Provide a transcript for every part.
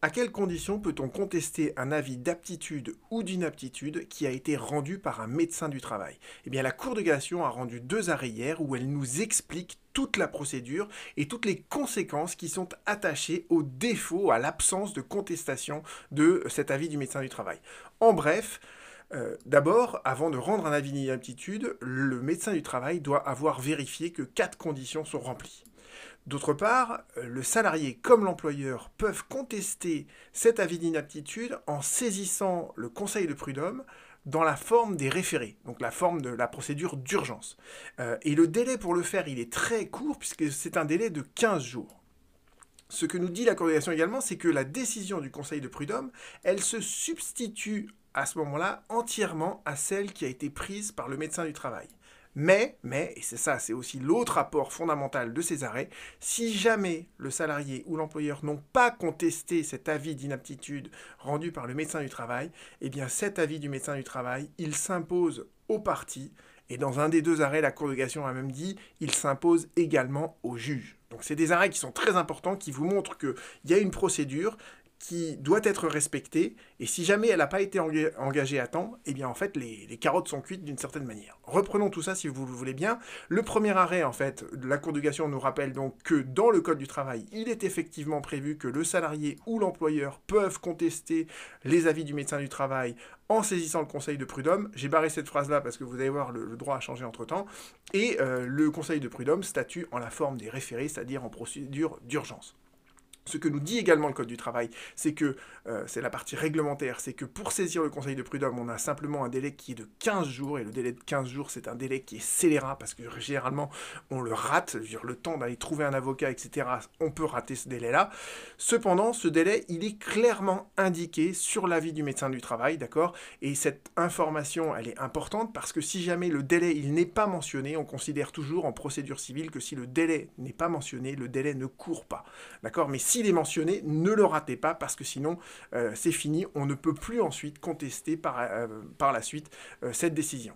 À quelles conditions peut-on contester un avis d'aptitude ou d'inaptitude qui a été rendu par un médecin du travail? Eh bien, la Cour de cassation a rendu deux arrêts hier où elle nous explique toute la procédure et toutes les conséquences qui sont attachées au défaut, à l'absence de contestation de cet avis du médecin du travail. En bref, euh, D'abord, avant de rendre un avis d'inaptitude, le médecin du travail doit avoir vérifié que quatre conditions sont remplies. D'autre part, euh, le salarié comme l'employeur peuvent contester cet avis d'inaptitude en saisissant le conseil de prud'homme dans la forme des référés, donc la forme de la procédure d'urgence. Euh, et le délai pour le faire, il est très court puisque c'est un délai de 15 jours. Ce que nous dit la coordination également, c'est que la décision du conseil de prud'homme, elle se substitue à ce moment-là entièrement à celle qui a été prise par le médecin du travail. Mais, mais, et c'est ça, c'est aussi l'autre apport fondamental de ces arrêts, si jamais le salarié ou l'employeur n'ont pas contesté cet avis d'inaptitude rendu par le médecin du travail, eh bien cet avis du médecin du travail, il s'impose aux parties, et dans un des deux arrêts, la Cour de cassation a même dit, il s'impose également au juge. Donc c'est des arrêts qui sont très importants, qui vous montrent qu'il y a une procédure, qui doit être respectée, et si jamais elle n'a pas été engagée à temps, eh bien en fait les, carottes sont cuites d'une certaine manière. Reprenons tout ça si vous le voulez bien. Le premier arrêt en fait de la Cour nous rappelle donc que dans le Code du travail, il est effectivement prévu que le salarié ou l'employeur peuvent contester les avis du médecin du travail en saisissant le conseil de prud'homme. J'ai barré cette phrase-là parce que vous allez voir, le, droit a changé entre-temps. Et euh, le conseil de prud'homme statue en la forme des référés, c'est-à-dire en procédure d'urgence. Ce que nous dit également le Code du travail, c'est que, euh, c'est la partie réglementaire, c'est que pour saisir le conseil de prud'homme, on a simplement un délai qui est de 15 jours, et le délai de 15 jours, c'est un délai qui est scélérat, parce que généralement, on le rate, dire, le temps d'aller trouver un avocat, etc., on peut rater ce délai-là. Cependant, ce délai, il est clairement indiqué sur l'avis du médecin du travail, d'accord? Et cette information, elle est importante, parce que si jamais le délai, il n'est pas mentionné, on considère toujours en procédure civile que si le délai n'est pas mentionné, le délai ne court pas, d'accord? Mais si s'il est mentionné, ne le ratez pas parce que sinon euh, c'est fini, on ne peut plus ensuite contester par, euh, par la suite euh, cette décision.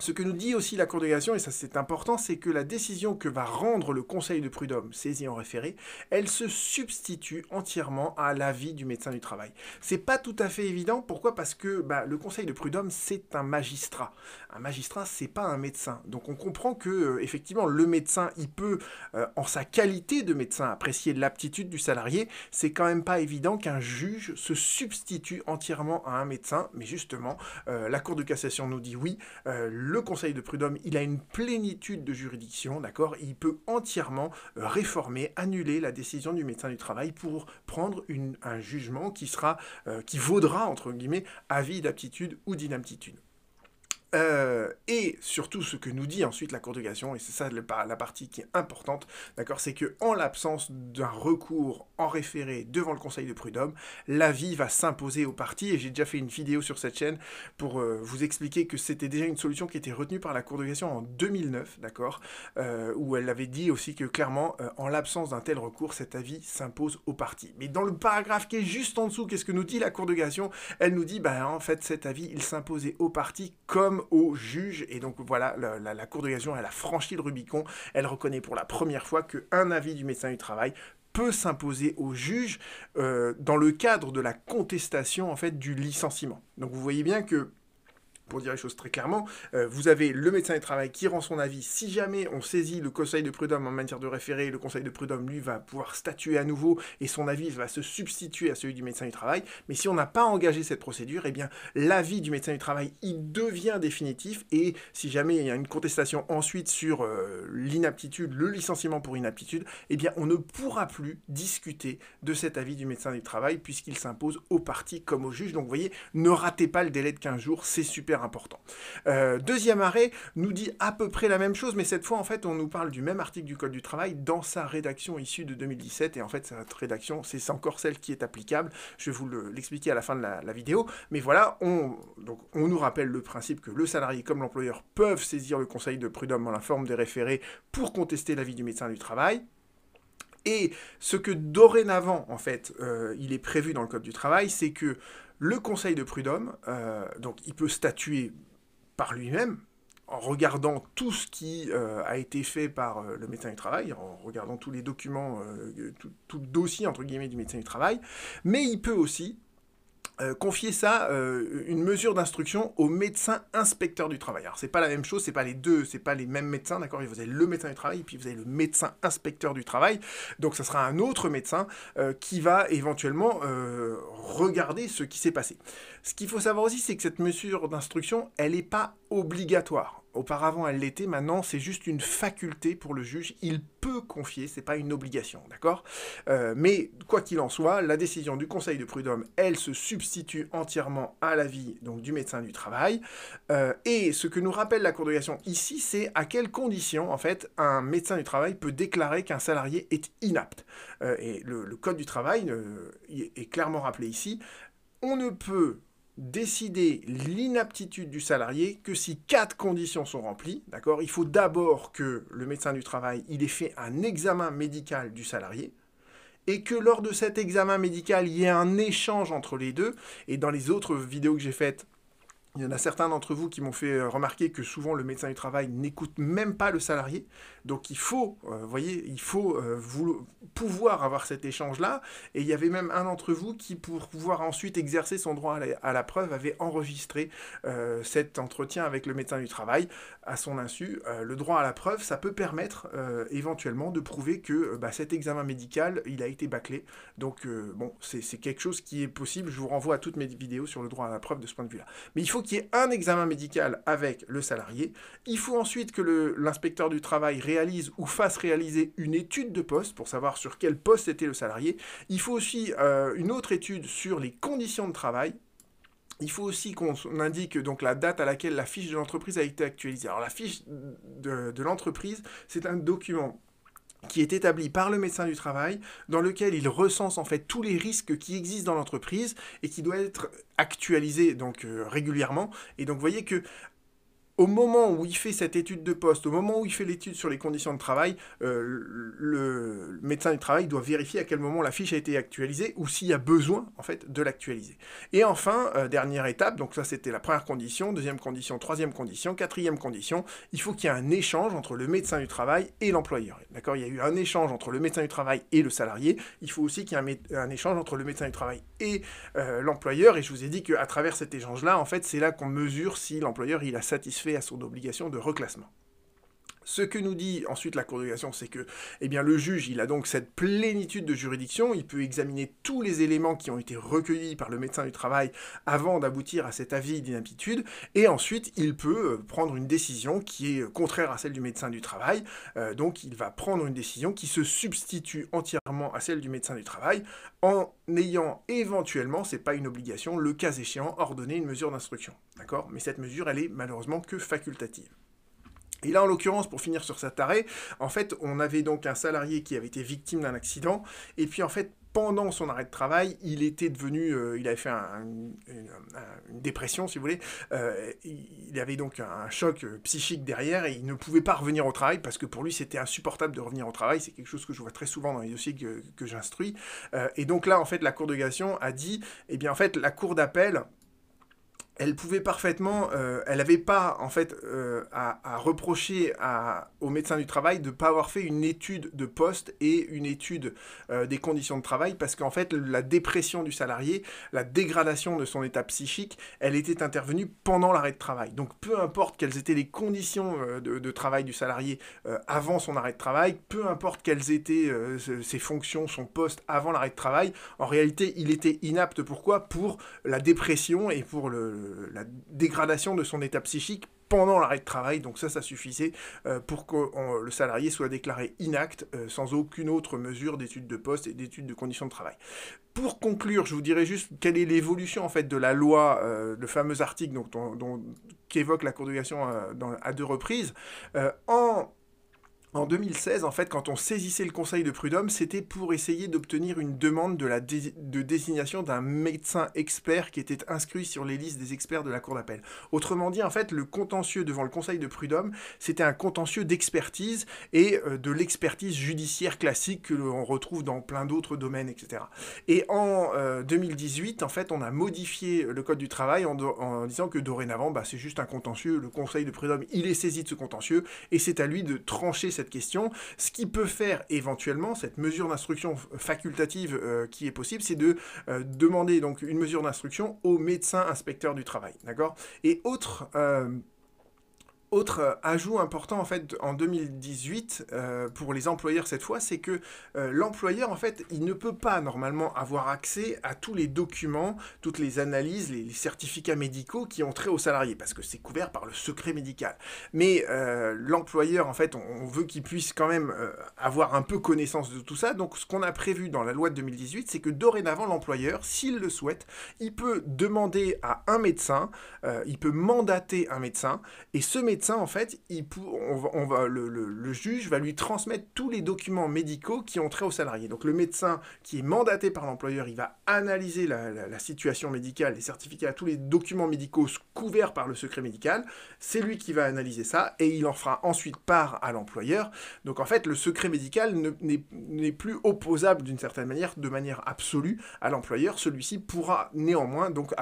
Ce que nous dit aussi la Cour de cassation, et ça c'est important, c'est que la décision que va rendre le Conseil de prud'homme saisi en référé, elle se substitue entièrement à l'avis du médecin du travail. C'est pas tout à fait évident. Pourquoi? Parce que bah, le Conseil de prud'homme c'est un magistrat. Un magistrat c'est pas un médecin. Donc on comprend que euh, effectivement le médecin il peut euh, en sa qualité de médecin apprécier l'aptitude du salarié. C'est quand même pas évident qu'un juge se substitue entièrement à un médecin. Mais justement euh, la Cour de cassation nous dit oui Conseil de prud'homme, il a une plénitude de juridiction, d'accord? Il peut entièrement euh, réformer, annuler la décision du médecin du travail pour prendre un jugement qui sera, euh, qui vaudra entre guillemets avis d'aptitude ou d'inaptitude. Euh, et surtout, ce que nous dit ensuite la Cour de cassation, et c'est ça la partie qui est importante, d'accord, c'est que en l'absence d'un recours en référé devant le Conseil de prud'homme, l'avis va s'imposer aux parties. Et j'ai déjà fait une vidéo sur cette chaîne pour euh, vous expliquer que c'était déjà une solution qui était retenue par la Cour de cassation en 2009, d'accord, euh, où elle avait dit aussi que clairement, en l'absence d'un tel recours, cet avis s'impose aux parties. Mais dans le paragraphe qui est juste en dessous, qu'est-ce que nous dit la Cour de cassation? Elle nous dit, bah en fait, cet avis, il s'imposait aux parties comme au juge. Et donc voilà, la, Cour de elle a franchi le Rubicon. Elle reconnaît pour la première fois qu'un avis du médecin du travail peut s'imposer au juge euh, dans le cadre de la contestation en fait du licenciement. Donc vous voyez bien que pour dire les choses très clairement, euh, vous avez le médecin du travail qui rend son avis. Si jamais on saisit le conseil de prud'homme en matière de référé, le conseil de prud'homme, lui, va pouvoir statuer à nouveau et son avis va se substituer à celui du médecin du travail. Mais si on n'a pas engagé cette procédure, eh bien, l'avis du médecin du travail, il devient définitif. Et si jamais il y a une contestation ensuite sur euh, l'inaptitude, le licenciement pour inaptitude, eh bien, on ne pourra plus discuter de cet avis du médecin du travail puisqu'il s'impose aux parties comme au juge. Donc, vous voyez, ne ratez pas le délai de 15 jours, c'est super important. Euh, deuxième arrêt nous dit à peu près la même chose, mais cette fois, en fait, on nous parle du même article du Code du travail dans sa rédaction issue de 2017, et en fait, cette rédaction, c'est encore celle qui est applicable. Je vais vous l'expliquer à la fin de la, vidéo, mais voilà, on, donc, on nous rappelle le principe que le salarié comme l'employeur peuvent saisir le conseil de prud'homme en la forme des référés pour contester l'avis du médecin du travail. Et ce que dorénavant, en fait, euh, il est prévu dans le Code du travail, c'est que le Conseil de prud'homme, euh, donc il peut statuer par lui-même, en regardant tout ce qui a été fait par le médecin du travail, en regardant tous les documents, tout, tout, le dossier entre guillemets du médecin du travail, mais il peut aussi euh, confier ça, euh, une mesure d'instruction au médecin inspecteur du travail. Alors c'est pas la même chose, c'est pas les deux, c'est pas les mêmes médecins, d'accord Vous avez le médecin du travail et puis vous avez le médecin inspecteur du travail. Donc ça sera un autre médecin euh, qui va éventuellement regarder ce qui s'est passé. Ce qu'il faut savoir aussi, c'est que cette mesure d'instruction, elle n'est pas obligatoire. Auparavant, elle l'était, maintenant, c'est juste une faculté pour le juge. Il confier, c'est pas une obligation, d'accord? Euh, Mais quoi qu'il en soit, la décision du Conseil de prud'homme, elle se substitue entièrement à l'avis donc du médecin du travail. Euh, et ce que nous rappelle la Cour de cassation ici, c'est à quelles conditions, en fait, un médecin du travail peut déclarer qu'un salarié est inapte. Euh, et le, Code du travail est clairement rappelé ici. On ne peut décider l'inaptitude du salarié que si quatre conditions sont remplies, d'accord? Il faut d'abord que le médecin du travail, il ait fait un examen médical du salarié, et que lors de cet examen médical, il y ait un échange entre les deux. Et dans les autres vidéos que j'ai faites, il y en a certains d'entre vous qui m'ont fait euh, remarquer que souvent le médecin du travail n'écoute même pas le salarié. Donc il faut, euh, vous voyez, il faut euh, pouvoir avoir cet échange-là. Et il y avait même un d'entre vous qui, pour pouvoir ensuite exercer son droit à la, preuve, avait enregistré cet entretien avec le médecin du travail à son insu. le droit à la preuve, ça peut permettre éventuellement de prouver que bah, cet examen médical, il a été bâclé. Donc bon, c'est quelque chose qui est possible. Je vous renvoie à toutes mes vidéos sur le droit à la preuve de ce point de vue-là. Mais il faut un examen médical avec le salarié. Il faut ensuite que l'inspecteur du travail réalise ou fasse réaliser une étude de poste pour savoir sur quel poste était le salarié. Il faut aussi euh, une autre étude sur les conditions de travail. Il faut aussi qu'on indique donc la date à laquelle la fiche de l'entreprise a été actualisée. Alors la fiche de l'entreprise, c'est un document qui est établi par le médecin du travail, dans lequel il recense en fait tous les risques qui existent dans l'entreprise et qui doit être actualisé donc euh, régulièrement. Et donc vous voyez que au moment où il fait cette étude de poste, au moment où il fait l'étude sur les conditions de travail, euh, le médecin du travail doit vérifier à quel moment la fiche a été actualisée ou s'il y a besoin en fait de l'actualiser. Et enfin, euh, dernière étape, donc ça c'était la première condition, deuxième condition, troisième condition, quatrième condition, il faut qu'il y ait un échange entre le médecin du travail et l'employeur. D'accord? Il y a eu un échange entre le médecin du travail et le salarié. Il faut aussi qu'il y ait un, échange entre le médecin du travail et euh, l'employeur. Et je vous ai dit qu'à travers cet échange-là, en fait, c'est là qu'on mesure si l'employeur il a satisfait à son obligation de reclassement. Ce que nous dit ensuite la Cour de c'est que eh le juge il a donc cette plénitude de juridiction, il peut examiner tous les éléments qui ont été recueillis par le médecin du travail avant d'aboutir à cet avis d'inaptitude, et ensuite il peut euh, prendre une décision qui est contraire à celle du médecin du travail, euh, donc il va prendre une décision qui se substitue entièrement à celle du médecin du travail, en ayant éventuellement, c'est pas une obligation, le cas échéant, ordonné une mesure d'instruction. D'accord? Mais cette mesure, elle est malheureusement que facultative. Et là, en l'occurrence, pour finir sur cet arrêt, en fait, on avait donc un salarié qui avait été victime d'un accident, et puis en fait, pendant son arrêt de travail, il était devenu, euh, il avait fait une, dépression, si vous voulez. Euh, il avait donc un choc euh, psychique derrière et il ne pouvait pas revenir au travail parce que pour lui c'était insupportable de revenir au travail. C'est quelque chose que je vois très souvent dans les dossiers que, j'instruis. et donc là, en fait, la Cour de cassation a dit, eh bien, en fait, la Cour d'appel elle pouvait parfaitement, euh, elle n'avait pas en fait euh, à, reprocher à, au médecin du travail de ne pas avoir fait une étude de poste et une étude euh, des conditions de travail parce qu'en fait la dépression du salarié, la dégradation de son état psychique, elle était intervenue pendant l'arrêt de travail. Donc peu importe quelles étaient les conditions de, travail du salarié avant son arrêt de travail, peu importe quelles étaient ses fonctions, son poste avant l'arrêt de travail, en réalité il était inapte. Pourquoi? Pour la dépression et pour le la dégradation de son état psychique pendant l'arrêt de travail. Donc ça, ça suffisait euh, pour que le salarié soit déclaré inacte euh, sans aucune autre mesure d'étude de poste et d'étude de conditions de travail. Pour conclure, je vous dirais juste quelle est l'évolution en fait de la loi, euh, le fameux article qu'évoque la Cour de à deux reprises. en en 2016, en fait, quand on saisissait le conseil de prud'homme, c'était pour essayer d'obtenir une demande de, la de désignation d'un médecin expert qui était inscrit sur les listes des experts de la Cour d'appel. Autrement dit, en fait, le contentieux devant le conseil de prud'homme, c'était un contentieux d'expertise et euh, de l'expertise judiciaire classique que l'on retrouve dans plein d'autres domaines, etc. Et en 2018, euh, en fait, on a modifié le Code du travail en, disant que dorénavant, bah, c'est juste un contentieux, le conseil de prud'homme, il est saisi de ce contentieux et c'est à lui de trancher question. Ce qui peut faire éventuellement, cette mesure d'instruction facultative euh, qui est possible, c'est de euh, demander donc une mesure d'instruction au médecin inspecteur du travail. D'accord? Et autre euh, autre euh, ajout important en fait en 2018 euh, pour les employeurs cette fois, c'est que euh, l'employeur en fait il ne peut pas normalement avoir accès à tous les documents, toutes les analyses, les, certificats médicaux qui ont trait aux salariés parce que c'est couvert par le secret médical. Mais l'employeur en fait on, veut qu'il puisse quand même avoir un peu connaissance de tout ça. Donc ce qu'on a prévu dans la loi de 2018, c'est que dorénavant l'employeur, s'il le souhaite, il peut demander à un médecin, il peut mandater un médecin et ce médecin en fait, on va, le, juge va lui transmettre tous les documents médicaux qui ont trait au salarié. Donc le médecin qui est mandaté par l'employeur, il va analyser la, situation médicale, les certificats, tous les documents médicaux couverts par le secret médical. C'est lui qui va analyser ça et il en fera ensuite part à l'employeur. Donc en fait, le secret médical n'est plus opposable d'une certaine manière, de manière absolue à l'employeur. Celui-ci pourra néanmoins donc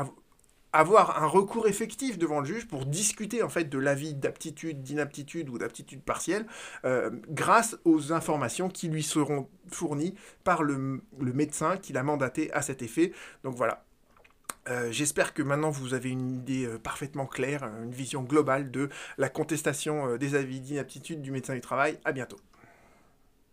avoir un recours effectif devant le juge pour discuter en fait de l'avis d'aptitude, d'inaptitude ou d'aptitude partielle euh, grâce aux informations qui lui seront fournies par le, médecin qui l'a mandaté à cet effet. Donc voilà. Euh, j'espère que maintenant vous avez une idée euh, parfaitement claire, une vision globale de la contestation des avis d'inaptitude du médecin du travail. À bientôt.